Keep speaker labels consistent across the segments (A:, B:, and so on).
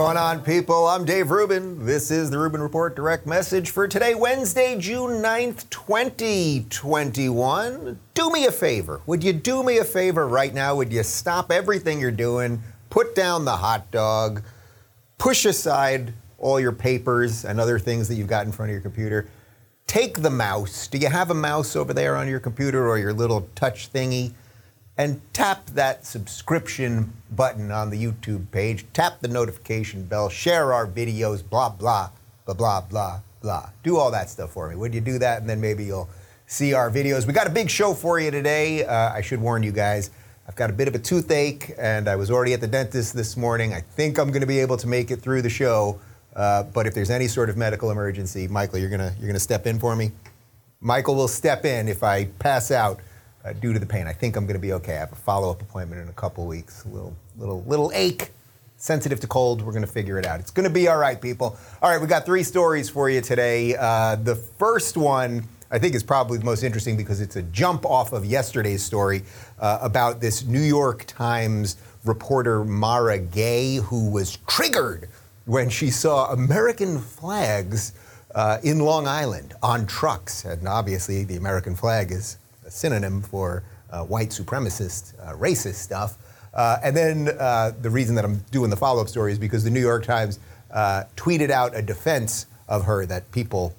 A: going on, people? I'm Dave Rubin. This is the Rubin Report direct message for today, Wednesday, June 9th, 2021. Do me a favor. Would you do me a favor right now? Would you stop everything you're doing, put down the hot dog, push aside all your papers and other things that you've got in front of your computer? Take the mouse. Do you have a mouse over there on your computer or your little touch thingy? and tap that subscription button on the YouTube page. Tap the notification bell, share our videos, blah, blah, blah, blah, blah, blah. Do all that stuff for me. Would you do that? And then maybe you'll see our videos. We got a big show for you today. Uh, I should warn you guys. I've got a bit of a toothache, and I was already at the dentist this morning. I think I'm going to be able to make it through the show. Uh, but if there's any sort of medical emergency, Michael, you're gonna you're gonna step in for me. Michael will step in if I pass out uh, due to the pain. I think I'm to be okay. I have a follow-up appointment in a couple weeks. A little, little, little ache. Sensitive to cold. We're to figure it out. It's to be all right, people. All right, we got three stories for you today. Uh, the first one. I think is probably the most interesting because it's a jump off of yesterday's story uh, about this New York Times reporter Mara Gay who was triggered when she saw American flags uh, in Long Island on trucks. And obviously, the American flag is a synonym for uh, white supremacist, uh, racist stuff. Uh, and then uh, the reason that I'm doing the follow up story is because the New York Times tweeted out a defense of her that people,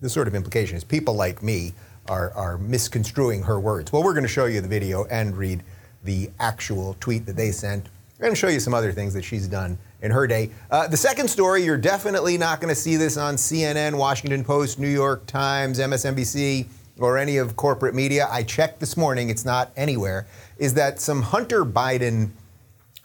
A: the sort of implication is people like me are, are misconstruing her words. Well, we're going to show you the video and read the actual tweet that they sent. We're going to show you some other things that she's done in her day. Uh, the second story, you're definitely not going to see this on CNN, Washington Post, New York Times, MSNBC or any of corporate media, I checked this morning, it's not anywhere, is that some Hunter Biden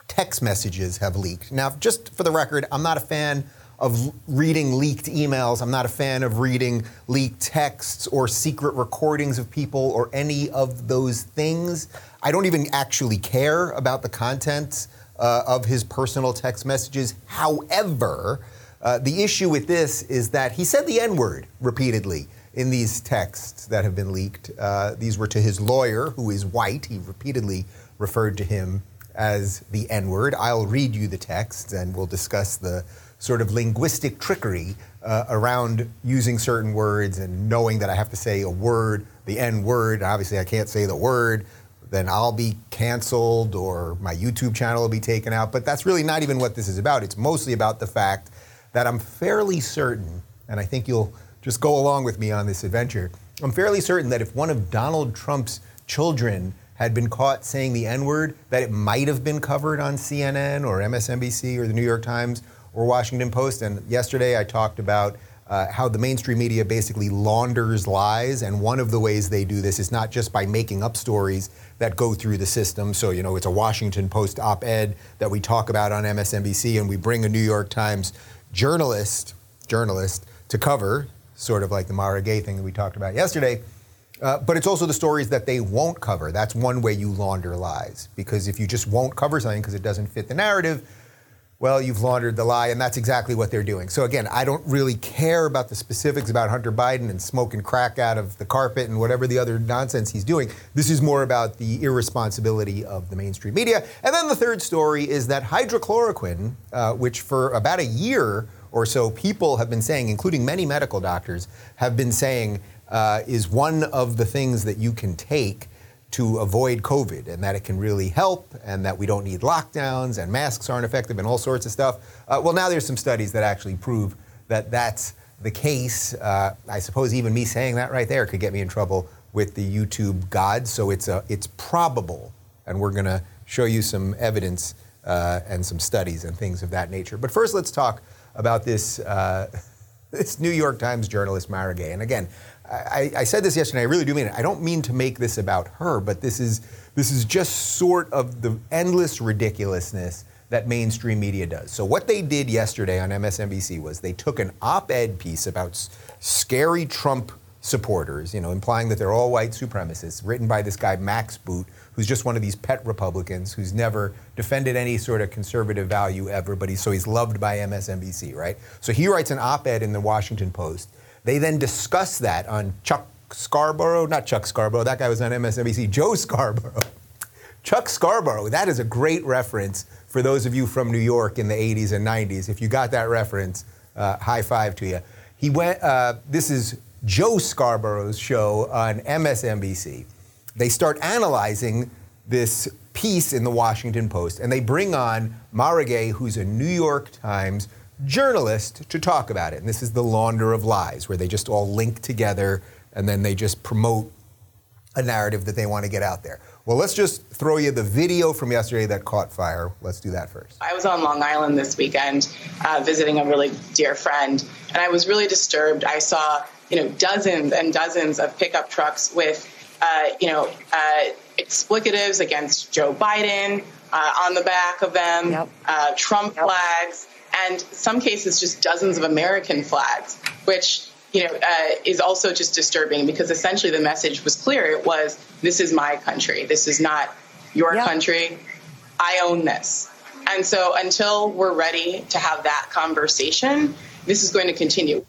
A: text messages have leaked. Now, just for the record, I'm not a fan of reading leaked emails. I'm not a fan of reading leaked texts or secret recordings of people or any of those things. I don't even actually care about the content uh, of his personal text messages. However, uh, the issue with this is that he said the N word repeatedly in these texts that have been leaked. Uh, these were to his lawyer, who is white. He repeatedly referred to him as the N word. I'll read you the text and we'll discuss the sort of linguistic trickery uh, around using certain words and knowing that I have to say a word, the N word. Obviously, I can't say the word. Then I'll be canceled or my YouTube channel will be taken out. But that's really not even what this is about. It's mostly about the fact that I'm fairly certain, and I think you'll just go along with me on this adventure. I'm fairly certain that if one of Donald Trump's children had been caught saying the N word, that it might have been covered on CNN or MSNBC or the New York Times or Washington Post. And yesterday I talked about uh, how the mainstream media basically launders lies. And one of the ways they do this is not just by making up stories that go through the system. So, you know, it's a Washington Post op ed that we talk about on MSNBC, and we bring a New York Times journalist, journalist to cover sort of like the Mara Gay thing that we talked about yesterday. Uh, but it's also the stories that they won't cover. That's one way you launder lies. Because if you just won't cover something because it doesn't fit the narrative, well, you've laundered the lie, and that's exactly what they're doing. So, again, I don't really care about the specifics about Hunter Biden and smoking crack out of the carpet and whatever the other nonsense he's doing. This is more about the irresponsibility of the mainstream media. And then the third story is that hydrochloroquine, uh, which for about a year or so people have been saying, including many medical doctors, have been saying uh, is one of the things that you can take to avoid COVID and that it can really help and that we don't need lockdowns and masks aren't effective and all sorts of stuff. Uh, well, now there's some studies that actually prove that that's the case. Uh, I suppose even me saying that right there could get me in trouble with the YouTube gods. So it's, a, it's probable, and we're going to show you some evidence uh, and some studies and things of that nature. But first, let's talk about this, uh, this New York Times journalist, Mara Gay. And again, I, I, said this yesterday, I really do mean it. I don't mean to make this about her, but this is, this is just sort of the endless ridiculousness that mainstream media does. So, what they did yesterday on MSNBC was they took an op ed piece about scary Trump supporters, you know, implying that they're all white supremacists, written by this guy, Max Boot, who's just one of these pet Republicans who's never defended any sort of conservative value ever, but he's so he's loved by MSNBC, right? So he writes an op-ed in the Washington Post. They then discuss that on Chuck Scarborough, not Chuck Scarborough, that guy was on MSNBC, Joe Scarborough. Chuck Scarborough, that is a great reference for those of you from New York in the 80s and 90s. If you got that reference, uh, high five to you. He went, uh, this is Joe Scarborough's show on MSNBC. They start analyzing this piece in the Washington Post, and they bring on Mara Gay, who's a New York Times journalist, to talk about it. And this is the launder of lies, where they just all link together and then they just promote a narrative that they want to get out there. Well, let's just throw you the video from yesterday that caught fire. Let's do that first.
B: I was on Long Island this weekend uh, visiting a really dear friend, and I was really disturbed. I saw, you know, dozens and dozens of pickup trucks with, uh, you know, uh, explicatives against Joe Biden uh, on the back of them, yep. Uh, Trump yep. flags, and some cases just dozens of American flags, which you know, uh, is also just disturbing because essentially the message was clear. It was, this is my country. This is not your yep. country. I own this. And so until we're ready to have that conversation, this is going to continue.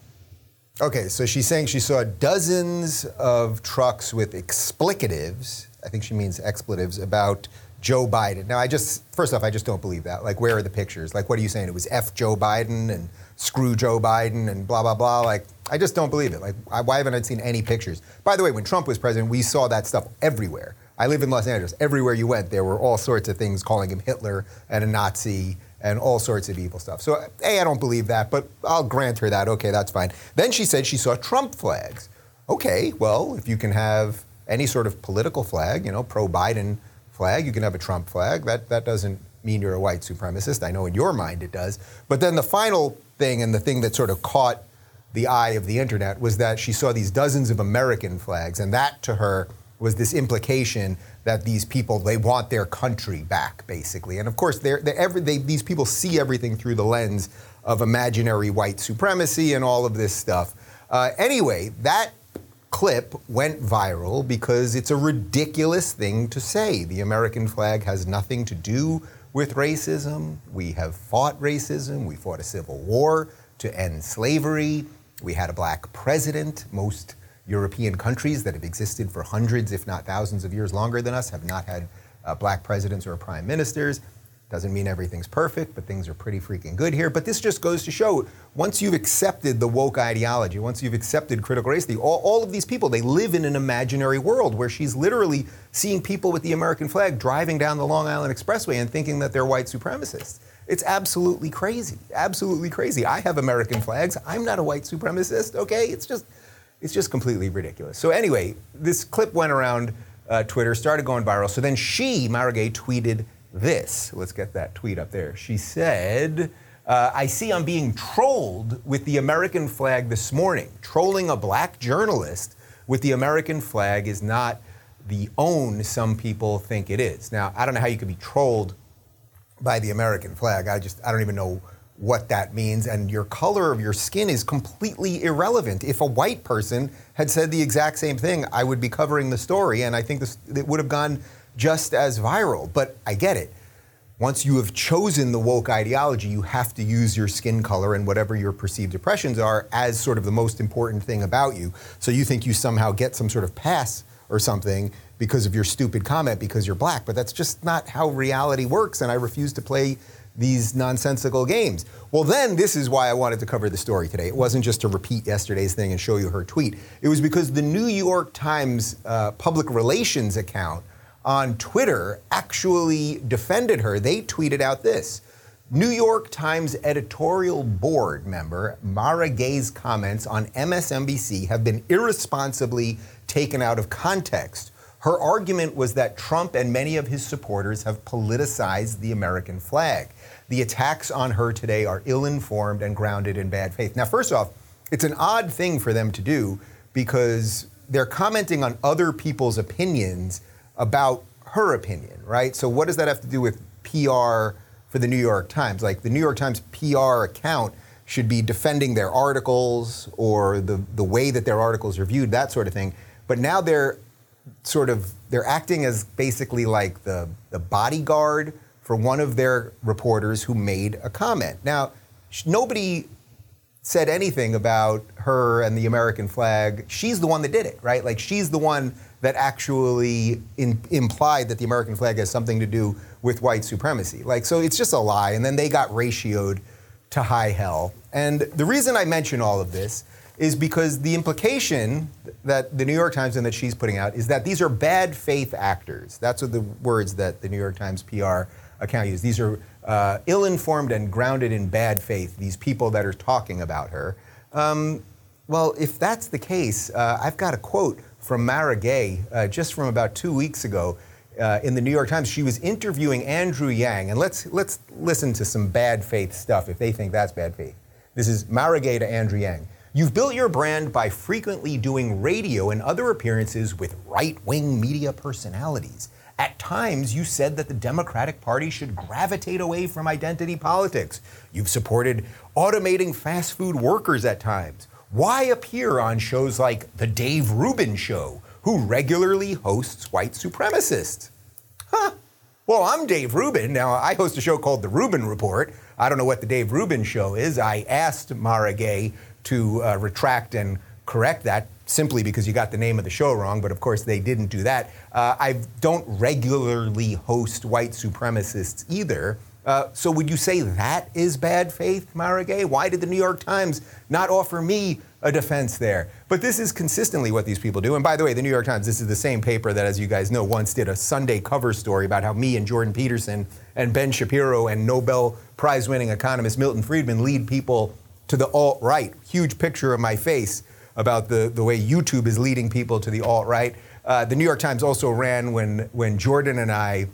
A: Okay, so she's saying she saw dozens of trucks with explicatives. I think she means expletives about Joe Biden. Now, I just, first off, I just don't believe that. Like, where are the pictures? Like, what are you saying? It was F Joe Biden and screw Joe Biden and blah, blah, blah. Like, I just don't believe it. Like, why haven't I seen any pictures? By the way, when Trump was president, we saw that stuff everywhere. I live in Los Angeles. Everywhere you went, there were all sorts of things calling him Hitler and a Nazi and all sorts of evil stuff. So, A, I don't believe that, but I'll grant her that. Okay, that's fine. Then she said she saw Trump flags. Okay, well, if you can have any sort of political flag, you know, pro Biden flag, you can have a Trump flag. That, that doesn't mean you're a white supremacist. I know in your mind it does. But then the final thing and the thing that sort of caught the eye of the internet was that she saw these dozens of American flags, and that to her was this implication that these people they want their country back, basically. And of course, they're, they're every, they, these people see everything through the lens of imaginary white supremacy and all of this stuff. Uh, anyway, that clip went viral because it's a ridiculous thing to say. The American flag has nothing to do with racism. We have fought racism. We fought a civil war to end slavery. We had a black president. Most European countries that have existed for hundreds, if not thousands of years longer than us have not had uh, black presidents or prime ministers. Doesn't mean everything's perfect, but things are pretty freaking good here. But this just goes to show once you've accepted the woke ideology, once you've accepted critical race theory, all, all, of these people, they live in an imaginary world where she's literally seeing people with the American flag driving down the Long Island Expressway and thinking that they're white supremacists. It's absolutely crazy. Absolutely crazy. I have American flags. I'm not a white supremacist, okay? It's just it's just completely ridiculous. So anyway, this clip went around uh, Twitter, started going viral. So then she, Mara Gay, tweeted this. Let's get that tweet up there. She said, uh, I see I'm being trolled with the American flag this morning. Trolling a black journalist with the American flag is not the own some people think it is. Now, I don't know how you could be trolled by the American flag. I just, I don't even know what that means. And your color of your skin is completely irrelevant. If a white person had said the exact same thing, I would be covering the story, and I think this, it would have gone just as viral. But I get it. Once you have chosen the woke ideology, you have to use your skin color and whatever your perceived oppressions are as sort of the most important thing about you. So you think you somehow get some sort of pass or something because of your stupid comment because you're black. But that's just not how reality works, and I refuse to play these nonsensical games. Well, then this is why I wanted to cover the story today. It wasn't just to repeat yesterday's thing and show you her tweet. It was because the New York Times uh, public relations account on Twitter actually defended her. They tweeted out this. New York Times editorial board member Mara Gay's comments on MSNBC have been irresponsibly taken out of context. Her argument was that Trump and many of his supporters have politicized the American flag. The attacks on her today are ill informed and grounded in bad faith. Now, first off, it's an odd thing for them to do because they're commenting on other people's opinions about her opinion, right? So what does that have to do with PR for the New York Times? Like the New York Times PR account should be defending their articles or the, the way that their articles are viewed, that sort of thing. But now they're sort of they're acting as basically like the, the bodyguard for one of their reporters who made a comment. Now, nobody said anything about her and the American flag, she's the one that did it, right? Like she's the one that actually in, implied that the American flag has something to do with white supremacy. Like, so it's just a lie. And then they got ratioed to high hell. And the reason I mention all of this is because the implication that the New York Times and that she's putting out is that these are bad faith actors. That's what the words that the New York Times PR account used. These are uh, ill informed and grounded in bad faith, these people that are talking about her. Um, well, if that's the case, uh, I've got a quote from Mara Gay uh, just from about two weeks ago. Uh, in the New York Times, she was interviewing Andrew Yang, and let's let's listen to some bad faith stuff if they think that's bad faith. This is Mara Gay to Andrew Yang. You've built your brand by frequently doing radio and other appearances with right wing media personalities. At times, you said that the Democratic Party should gravitate away from identity politics. You've supported automating fast food workers at times. Why appear on shows like The Dave Rubin Show, who regularly hosts white supremacists? Huh. Well, I'm Dave Rubin. Now, I host a show called The Rubin Report. I don't know what The Dave Rubin Show is. I asked Mara Gay to uh, retract and correct that simply because you got the name of the show wrong, but of course they didn't do that. Uh, I don't regularly host white supremacists either. Uh, so would you say that is bad faith, Mara Gay? Why did the New York Times not offer me a defense there? But this is consistently what these people do. And by the way, the New York Times, this is the same paper that, as you guys know, once did a Sunday cover story about how me and Jordan Peterson and Ben Shapiro and Nobel Prize winning economist Milton Friedman lead people to the alt right. Huge picture of my face about the, the way YouTube is leading people to the alt right. Uh, the New York Times also ran when, when Jordan and I,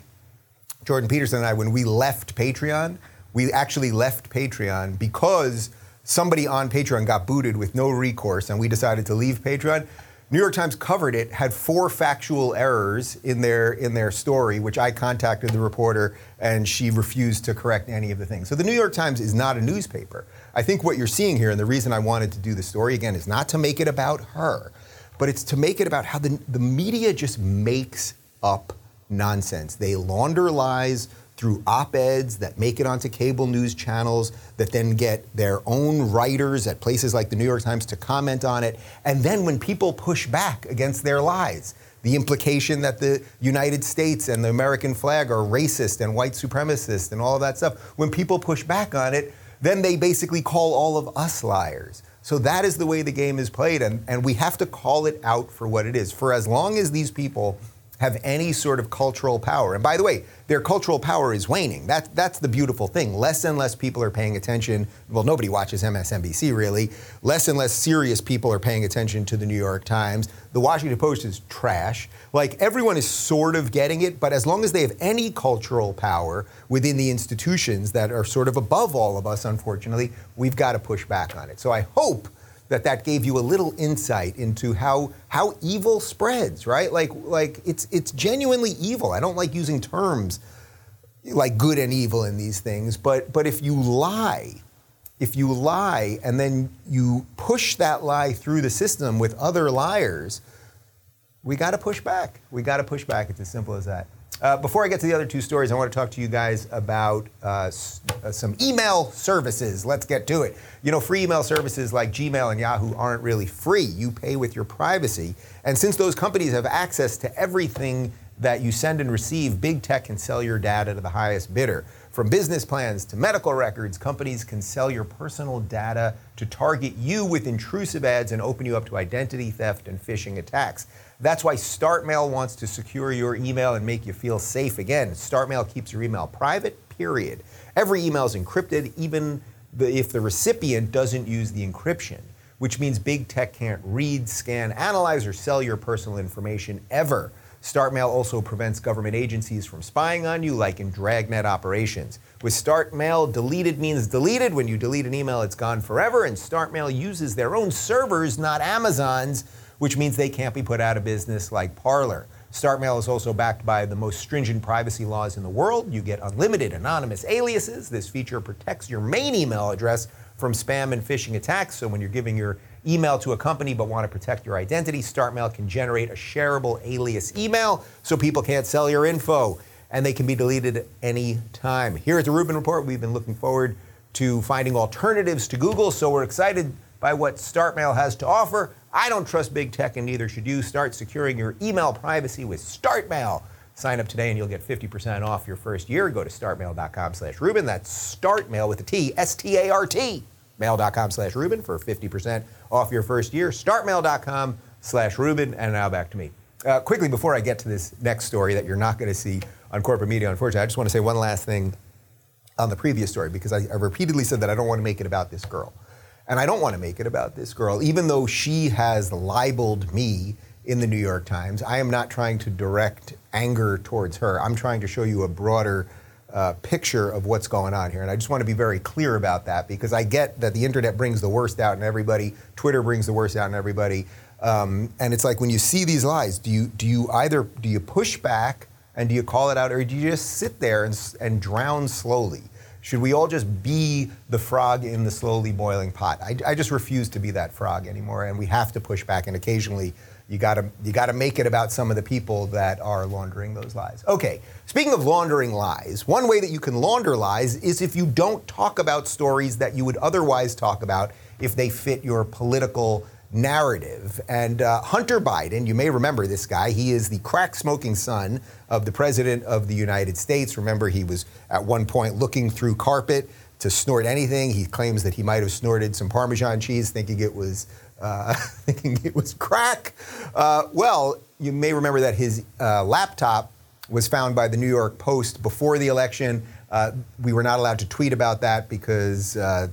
A: Jordan Peterson and I, when we left Patreon, we actually left Patreon because somebody on Patreon got booted with no recourse and we decided to leave Patreon. New York Times covered it, had four factual errors in their in their story, which I contacted the reporter and she refused to correct any of the things. So the New York Times is not a newspaper. I think what you're seeing here, and the reason I wanted to do the story again, is not to make it about her, but it's to make it about how the, the media just makes up nonsense. They launder lies through op eds that make it onto cable news channels, that then get their own writers at places like the New York Times to comment on it. And then when people push back against their lies, the implication that the United States and the American flag are racist and white supremacist and all that stuff, when people push back on it, then they basically call all of us liars. So that is the way the game is played, and, and we have to call it out for what it is. For as long as these people have any sort of cultural power, and by the way, their cultural power is waning. That, that's the beautiful thing. Less and less people are paying attention. Well, nobody watches MSNBC really. Less and less serious people are paying attention to the New York Times. The Washington Post is trash. Like everyone is sort of getting it, but as long as they have any cultural power within the institutions that are sort of above all of us, unfortunately, we've got to push back on it. So I hope that that gave you a little insight into how how evil spreads, right? Like like it's it's genuinely evil. I don't like using terms like good and evil in these things, but but if you lie, if you lie and then you push that lie through the system with other liars, we got to push back. We got to push back. It's as simple as that. Uh, before I get to the other two stories, I want to talk to you guys about uh, s- uh, some email services. Let's get to it. You know, free email services like Gmail and Yahoo aren't really free. You pay with your privacy. And since those companies have access to everything that you send and receive, big tech can sell your data to the highest bidder. From business plans to medical records, companies can sell your personal data to target you with intrusive ads and open you up to identity theft and phishing attacks. That's why StartMail wants to secure your email and make you feel safe again. StartMail keeps your email private, period. Every email is encrypted, even if the recipient doesn't use the encryption, which means big tech can't read, scan, analyze, or sell your personal information ever. StartMail also prevents government agencies from spying on you, like in dragnet operations. With StartMail, deleted means deleted. When you delete an email, it's gone forever, and StartMail uses their own servers, not Amazon's which means they can't be put out of business like Parler. StartMail is also backed by the most stringent privacy laws in the world. You get unlimited anonymous aliases. This feature protects your main email address from spam and phishing attacks. So when you're giving your email to a company but want to protect your identity, StartMail can generate a shareable alias email so people can't sell your info and they can be deleted at any time. Here at the Rubin Report, we've been looking forward to finding alternatives to Google. So we're excited by what StartMail has to offer. I don't trust big tech, and neither should you. Start securing your email privacy with StartMail. Sign up today and you'll get 50% off your first year. Go to startmail.com slash Rubin. That's startmail with a T, S-T-A-R-T, mail.com slash Rubin for 50% off your first year. Startmail.com slash Rubin. And now back to me. Uh, quickly, before I get to this next story that you're not going to see on corporate media, unfortunately, I just want to say one last thing on the previous story because I, I repeatedly said that I don't want to make it about this girl. And I don't want to make it about this girl, even though she has libeled me in the New York Times. I am not trying to direct anger towards her. I'm trying to show you a broader uh, picture of what's going on here. And I just want to be very clear about that because I get that the internet brings the worst out in everybody, Twitter brings the worst out in everybody. Um, and it's like when you see these lies, do you, do you either do you push back and do you call it out or do you just sit there and, and drown slowly? Should we all just be the frog in the slowly boiling pot? I, I just refuse to be that frog anymore, and we have to push back. And occasionally, you got to you got to make it about some of the people that are laundering those lies. Okay, speaking of laundering lies, one way that you can launder lies is if you don't talk about stories that you would otherwise talk about if they fit your political narrative. And uh, Hunter Biden, you may remember this guy. He is the crack smoking son of the President of the United States. Remember, he was at one point looking through carpet to snort anything. He claims that he might have snorted some Parmesan cheese, thinking it was uh, thinking it was crack. Uh, well, you may remember that his uh, laptop was found by the New York Post before the election. Uh, we were not allowed to tweet about that because uh,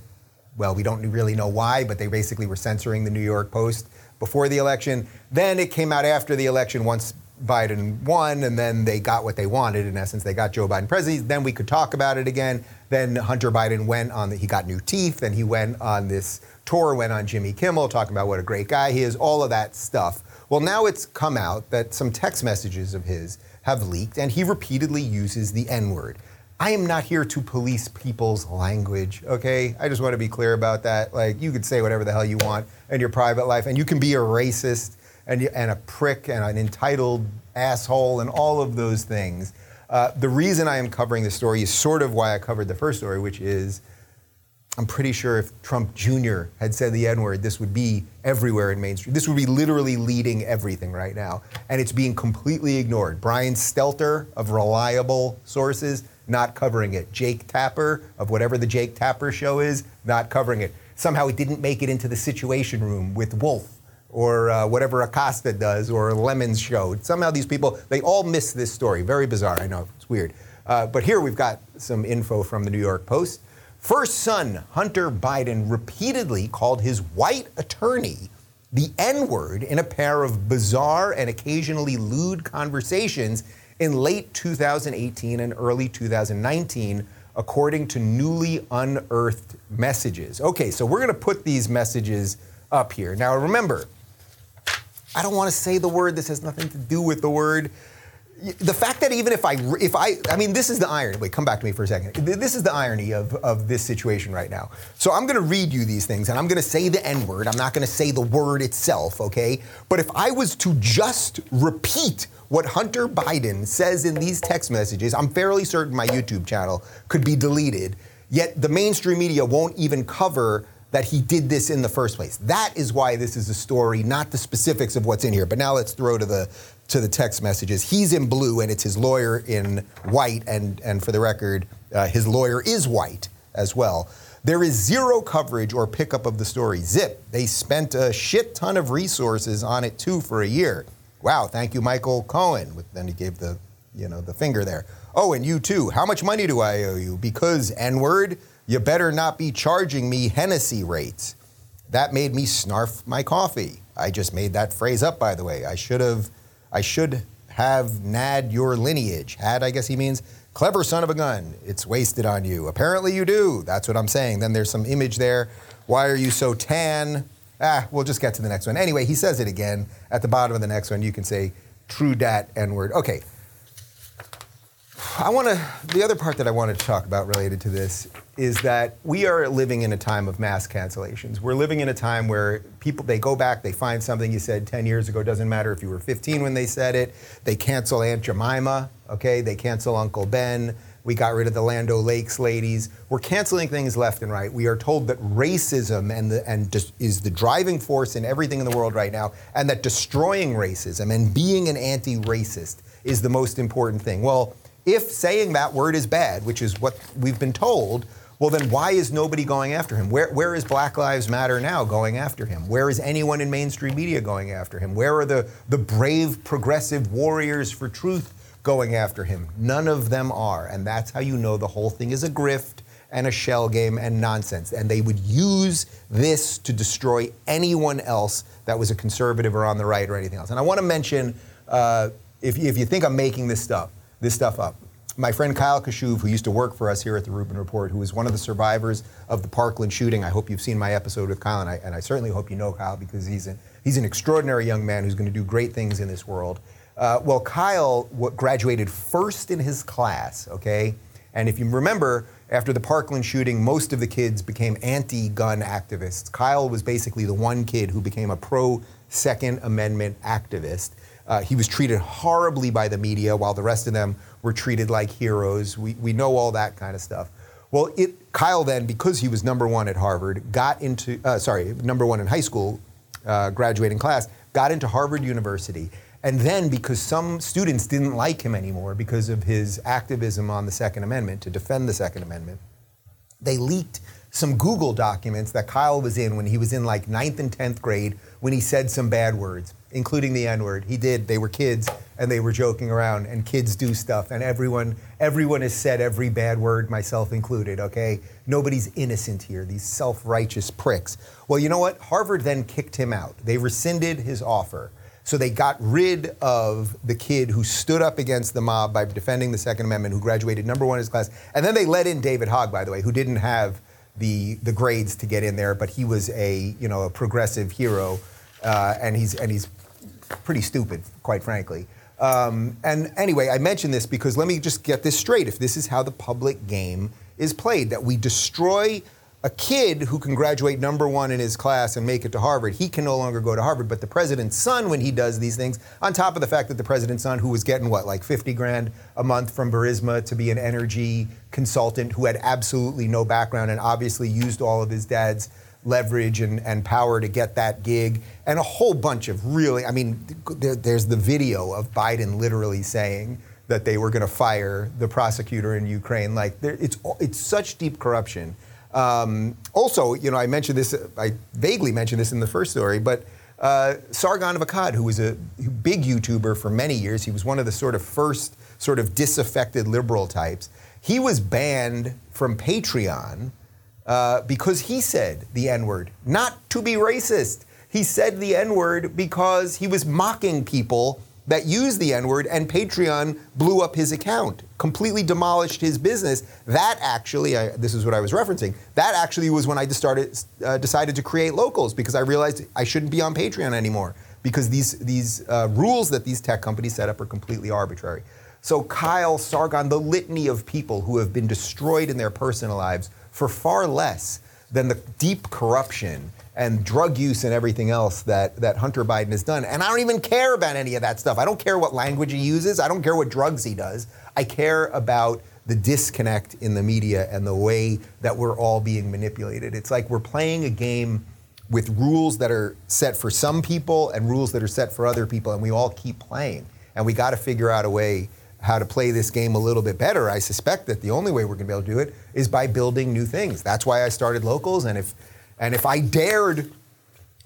A: well, we don't really know why, but they basically were censoring the New York Post before the election. Then it came out after the election once Biden won, and then they got what they wanted. In essence, they got Joe Biden president. Then we could talk about it again. Then Hunter Biden went on, the, he got new teeth, then he went on this tour, went on Jimmy Kimmel, talking about what a great guy he is, all of that stuff. Well, now it's come out that some text messages of his have leaked, and he repeatedly uses the N word. I am not here to police people's language, okay? I just want to be clear about that. Like, you could say whatever the hell you want in your private life, and you can be a racist and, and a prick and an entitled asshole and all of those things. Uh, the reason I am covering this story is sort of why I covered the first story, which is I'm pretty sure if Trump Jr. had said the N word, this would be everywhere in Main Street. This would be literally leading everything right now. And it's being completely ignored. Brian Stelter of reliable sources not covering it. Jake Tapper of whatever the Jake Tapper show is, not covering it. Somehow it didn't make it into the Situation Room with Wolf or uh, whatever Acosta does or Lemon's show. Somehow these people, they all miss this story. Very bizarre, I know, it's weird. Uh, but here we've got some info from the New York Post. First son, Hunter Biden, repeatedly called his white attorney the N word in a pair of bizarre and occasionally lewd conversations in late 2018 and early 2019, according to newly unearthed messages. Okay, so we're going to put these messages up here. Now, remember, I don't want to say the word. This has nothing to do with the word the fact that even if I, if I, I mean, this is the irony. Wait, come back to me for a second. This is the irony of, of this situation right now. So I'm going to read you these things and I'm going to say the N word. I'm not going to say the word itself, okay? But if I was to just repeat what Hunter Biden says in these text messages, I'm fairly certain my YouTube channel could be deleted. Yet the mainstream media won't even cover that he did this in the first place. That is why this is a story, not the specifics of what's in here. But now let's throw to the to the text messages. He's in blue and it's his lawyer in white. And, and for the record, uh, his lawyer is white as well. There is zero coverage or pickup of the story. Zip. They spent a shit ton of resources on it too for a year. Wow, thank you, Michael Cohen. Then he gave the, you know, the finger there. Oh, and you too. How much money do I owe you? Because N-word, you better not be charging me Hennessy rates. That made me snarf my coffee. I just made that phrase up, by the way. I should have I should have nad your lineage. Had, I guess he means, clever son of a gun. It's wasted on you. Apparently you do. That's what I'm saying. Then there's some image there. Why are you so tan? Ah, we'll just get to the next one. Anyway, he says it again. At the bottom of the next one, you can say, true dat N word. Okay. I want to, the other part that I wanted to talk about related to this is that we are living in a time of mass cancellations. We're living in a time where people, they go back, they find something you said 10 years ago, doesn't matter if you were 15 when they said it. They cancel Aunt Jemima, okay? They cancel Uncle Ben. We got rid of the Land Lakes ladies. We're canceling things left and right. We are told that racism and the, and is the driving force in everything in the world right now, and that destroying racism and being an anti-racist is the most important thing. Well, if saying that word is bad, which is what we've been told, well, then why is nobody going after him? Where, where is Black Lives Matter now going after him? Where is anyone in mainstream media going after him? Where are the, the brave progressive warriors for truth going after him? None of them are. And that's how you know the whole thing is a grift and a shell game and nonsense. And they would use this to destroy anyone else that was a conservative or on the right or anything else. And I want to mention, uh, if, if you think I'm making this stuff, this stuff up, my friend Kyle Kashuv, who used to work for us here at the Rubin Report, who is one of the survivors of the Parkland shooting. I hope you've seen my episode with Kyle, and I, and I certainly hope you know Kyle because he's an, he's an extraordinary young man who's going to do great things in this world. Uh, well, Kyle graduated first in his class, okay? And if you remember, after the Parkland shooting, most of the kids became anti gun activists. Kyle was basically the one kid who became a pro Second Amendment activist. Uh, he was treated horribly by the media while the rest of them were treated like heroes. We, we know all that kind of stuff. Well, it, Kyle then, because he was number one at Harvard, got into, uh, sorry, number one in high school, uh, graduating class, got into Harvard University. And then, because some students didn't like him anymore because of his activism on the Second Amendment, to defend the Second Amendment, they leaked some Google documents that Kyle was in when he was in like ninth and 10th grade when he said some bad words including the N word. He did. They were kids and they were joking around, and kids do stuff, and everyone everyone has said every bad word, myself included. Okay, nobody's innocent here. These self-righteous pricks. Well, you know what? Harvard then kicked him out. They rescinded his offer. So they got rid of the kid who stood up against the mob by defending the Second Amendment, who graduated number one in his class. And then they let in David Hogg, by the way, who didn't have the the grades to get in there, but he was a you know a progressive hero, uh, and he's and he's pretty stupid, quite frankly. Um, and anyway, I mention this because let me just get this straight. If this is how the public game is played, that we destroy a kid who can graduate number one in his class and make it to Harvard, he can no longer go to Harvard. But the president's son, when he does these things, on top of the fact that the president's son, who was getting what, like 50 grand a month from Burisma to be an energy consultant who had absolutely no background and obviously used all of his dad's leverage and, and power to get that gig, and a whole bunch of really, I mean, there, there's the video of Biden literally saying that they were going to fire the prosecutor in Ukraine. Like, it's, it's such deep corruption. Um, also, you know, I mentioned this, I vaguely mentioned this in the first story, but uh, Sargon of Akkad, who was a big YouTuber for many years, he was one of the sort of first sort of disaffected liberal types. He was banned from Patreon uh, because he said the N word, not to be racist. He said the N word because he was mocking people that used the N word, and Patreon blew up his account, completely demolished his business. That actually, I, this is what I was referencing. That actually was when I started, uh, decided to create locals because I realized I shouldn't be on Patreon anymore because these these uh, rules that these tech companies set up are completely arbitrary. So Kyle Sargon, the litany of people who have been destroyed in their personal lives for far less than the deep corruption and drug use and everything else that, that Hunter Biden has done. And I don't even care about any of that stuff. I don't care what language he uses. I don't care what drugs he does. I care about the disconnect in the media and the way that we're all being manipulated. It's like we're playing a game with rules that are set for some people and rules that are set for other people, and we all keep playing. And we got to figure out a way how to play this game a little bit better, I suspect that the only way we're going to be able to do it is by building new things. That's why I started locals, and if and if I dared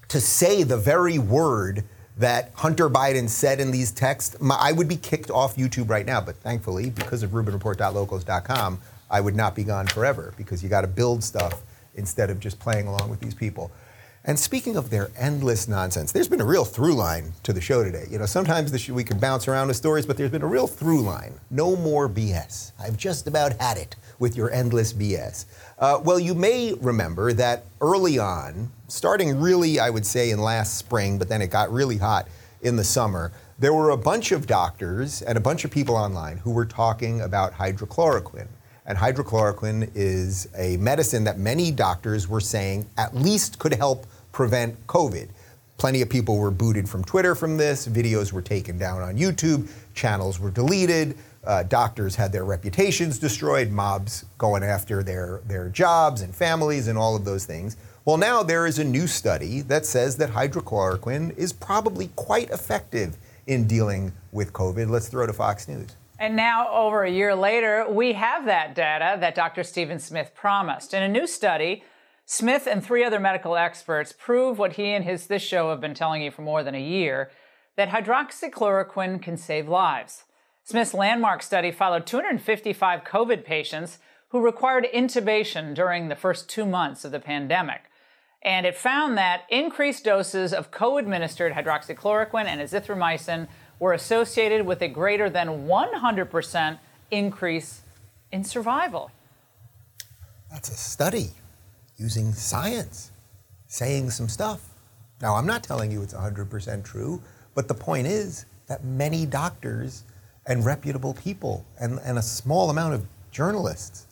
A: to say the very word that Hunter Biden said in these texts, my, I would be kicked off YouTube right now. But thankfully, because of RubinReport.locals.com, I would not be gone forever because you got to build stuff instead of just playing along with these people. And speaking of their endless nonsense, there's been a real through line to the show today. You know, sometimes we can bounce around with stories, but there's been a real through line. No more BS. I've just about had it with your endless BS. Uh, well, you may remember that early on, starting really, I would say, in last spring, but then it got really hot in the summer, there were a bunch of doctors and a bunch of people online who were talking about hydrochloroquine. And hydrochloroquine is a medicine that many doctors were saying at least could help prevent COVID. Plenty of people were booted from Twitter from this, videos were taken down on YouTube, channels were deleted. uh, doctors had their reputations destroyed, mobs going after their, their jobs and families and all of those things. Well, now there is a new study that says that hydrochloroquine is probably quite effective in dealing with COVID. Let's throw to Fox News.
C: And now, over a year later, we have that data that Dr. Stephen Smith promised. In a new study, Smith and three other medical experts prove what he and his this show have been telling you for more than a year that hydroxychloroquine can save lives. Smith's landmark study followed 255 COVID patients who required intubation during the first two months of the pandemic. And it found that increased doses of co administered hydroxychloroquine and azithromycin were associated with a greater than 100% increase in survival.
A: That's a study using science, saying some stuff. Now, I'm not telling you it's 100% true, but the point is that many doctors and reputable people and, and a small amount of journalists.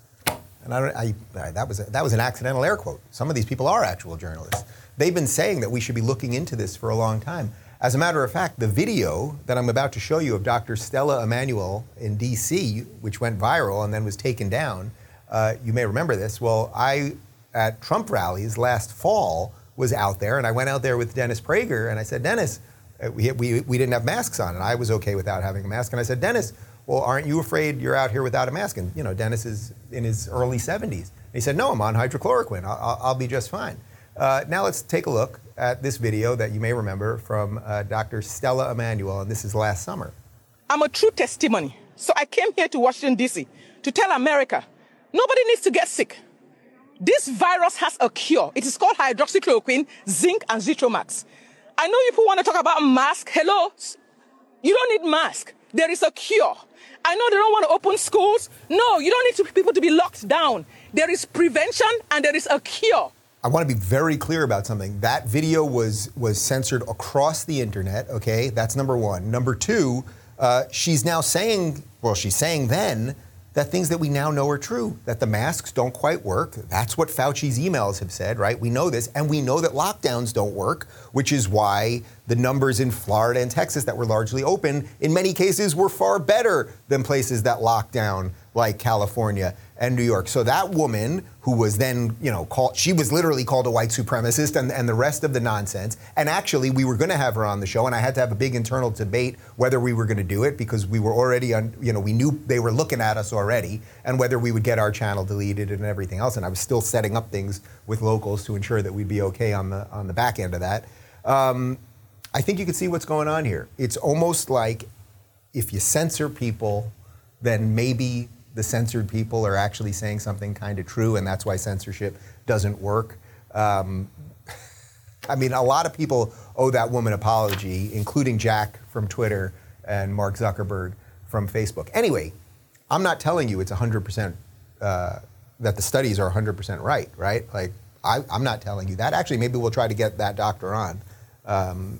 A: And I, I, I, that, was a, that was an accidental air quote. Some of these people are actual journalists. They've been saying that we should be looking into this for a long time. As a matter of fact, the video that I'm about to show you of Dr. Stella Immanuel in DC, which went viral and then was taken down, uh, you may remember this. Well, I, at Trump rallies last fall, was out there, and I went out there with Dennis Prager, and I said, Dennis, uh, we, we, we didn't have masks on, and I was okay without having a mask. And I said, Dennis, well, aren't you afraid you're out here without a mask? And, you know, Dennis is in his early 70s. And he said, no, I'm on hydrochloroquine. I'll, I'll, I'll be just fine. Uh, now let's take a look at this video that you may remember from uh, Dr. Stella Immanuel, and this is last summer.
D: I'm a true testimony. So I came here to Washington, D.C. to tell America nobody needs to get sick. This virus has a cure. It is called hydroxychloroquine, zinc, and Zithromax. I know people want to talk about mask. Hello? You don't need mask. There is a cure. I know they don't want to open schools. No, you don't need to, people to be locked down. There is prevention and there is a cure.
A: I want to be very clear about something. That video was was censored across the internet. Okay, that's number one. Number two, uh, she's now saying, well, she's saying then that things that we now know are true, that the masks don't quite work. That's what Fauci's emails have said, right? We know this, and we know that lockdowns don't work, which is why the numbers in Florida and Texas that were largely open, in many cases, were far better than places that locked down, like California and New York. So that woman who was then, you know, called, she was literally called a white supremacist and, and the rest of the nonsense. And actually, we were going to have her on the show, and I had to have a big internal debate whether we were going to do it because we were already on, you know, we knew they were looking at us already, and whether we would get our channel deleted and everything else. And I was still setting up things with locals to ensure that we'd be okay on the on the back end of that. Um, I think you can see what's going on here. It's almost like if you censor people, then maybe the censored people are actually saying something kind of true, and that's why censorship doesn't work. Um, I mean, a lot of people owe that woman apology, including Jack from Twitter and Mark Zuckerberg from Facebook. Anyway, I'm not telling you it's 100% uh, that the studies are 100% right, right? Like, I, am not telling you that. Actually, maybe we'll try to get that doctor on. Um,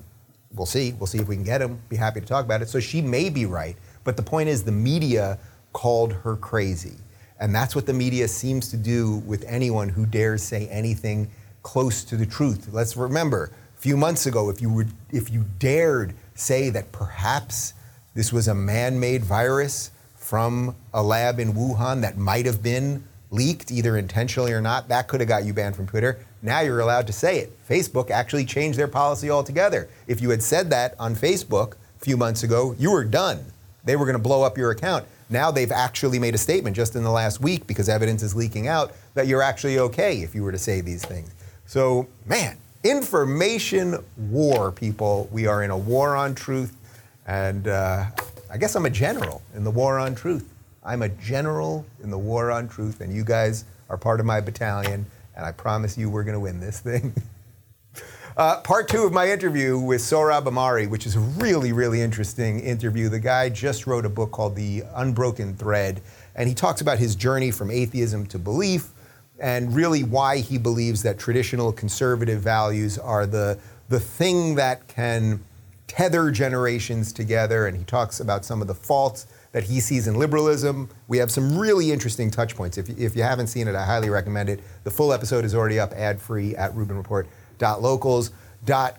A: we'll see. We'll see if we can get him. Be happy to talk about it. So she may be right, but the point is, the media called her crazy. And that's what the media seems to do with anyone who dares say anything close to the truth. Let's remember, a few months ago, if you, were, if you dared say that perhaps this was a man made virus from a lab in Wuhan that might have been leaked, either intentionally or not, that could have got you banned from Twitter. Now you're allowed to say it. Facebook actually changed their policy altogether. If you had said that on Facebook a few months ago, you were done. They were going to blow up your account. Now they've actually made a statement just in the last week because evidence is leaking out that you're actually okay if you were to say these things. So, man, information war, people. We are in a war on truth. And uh, I guess I'm a general in the war on truth. I'm a general in the war on truth, and you guys are part of my battalion, and I promise you we're going to win this thing. Uh, part two of my interview with Sohrab Ahmari, which is a really, really interesting interview. The guy just wrote a book called The Unbroken Thread, and he talks about his journey from atheism to belief and really why he believes that traditional conservative values are the, the thing that can tether generations together. And he talks about some of the faults that he sees in liberalism. We have some really interesting touch points. If, if you haven't seen it, I highly recommend it. The full episode is already up ad free at Rubin Report locals.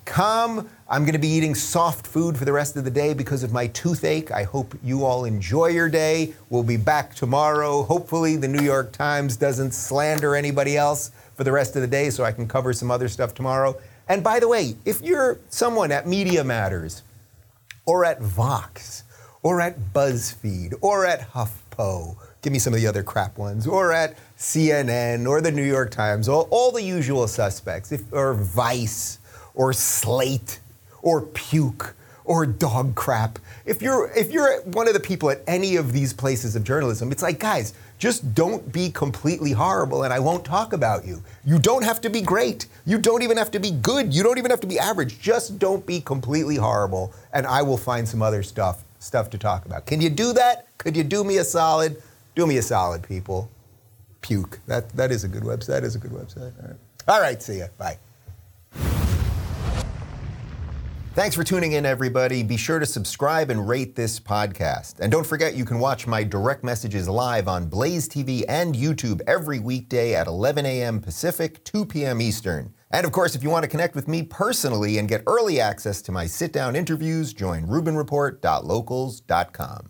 A: com. I'm going to be eating soft food for the rest of the day because of my toothache. I hope you all enjoy your day. We'll be back tomorrow. Hopefully, the New York Times doesn't slander anybody else for the rest of the day so I can cover some other stuff tomorrow. And by the way, if you're someone at Media Matters or at Vox or at BuzzFeed or at HuffPo, give me some of the other crap ones, or at CNN or the New York Times, all, all the usual suspects, if, or Vice or Slate or Puke or dog crap. If you're if you're one of the people at any of these places of journalism, it's like, guys, just don't be completely horrible and I won't talk about you. You don't have to be great. You don't even have to be good. You don't even have to be average. Just don't be completely horrible and I will find some other stuff stuff to talk about. Can you do that? Could you do me a solid? Do me a solid, people. Puke. That that is a good website. That is a good website. All right. All right, see ya. Bye. Thanks for tuning in, everybody. Be sure to subscribe and rate this podcast. And don't forget, you can watch my direct messages live on Blaze TV and YouTube every weekday at 11 a.m. Pacific, 2 p.m. Eastern. And of course, if you want to connect with me personally and get early access to my sit down interviews, join RubinReport.locals.com.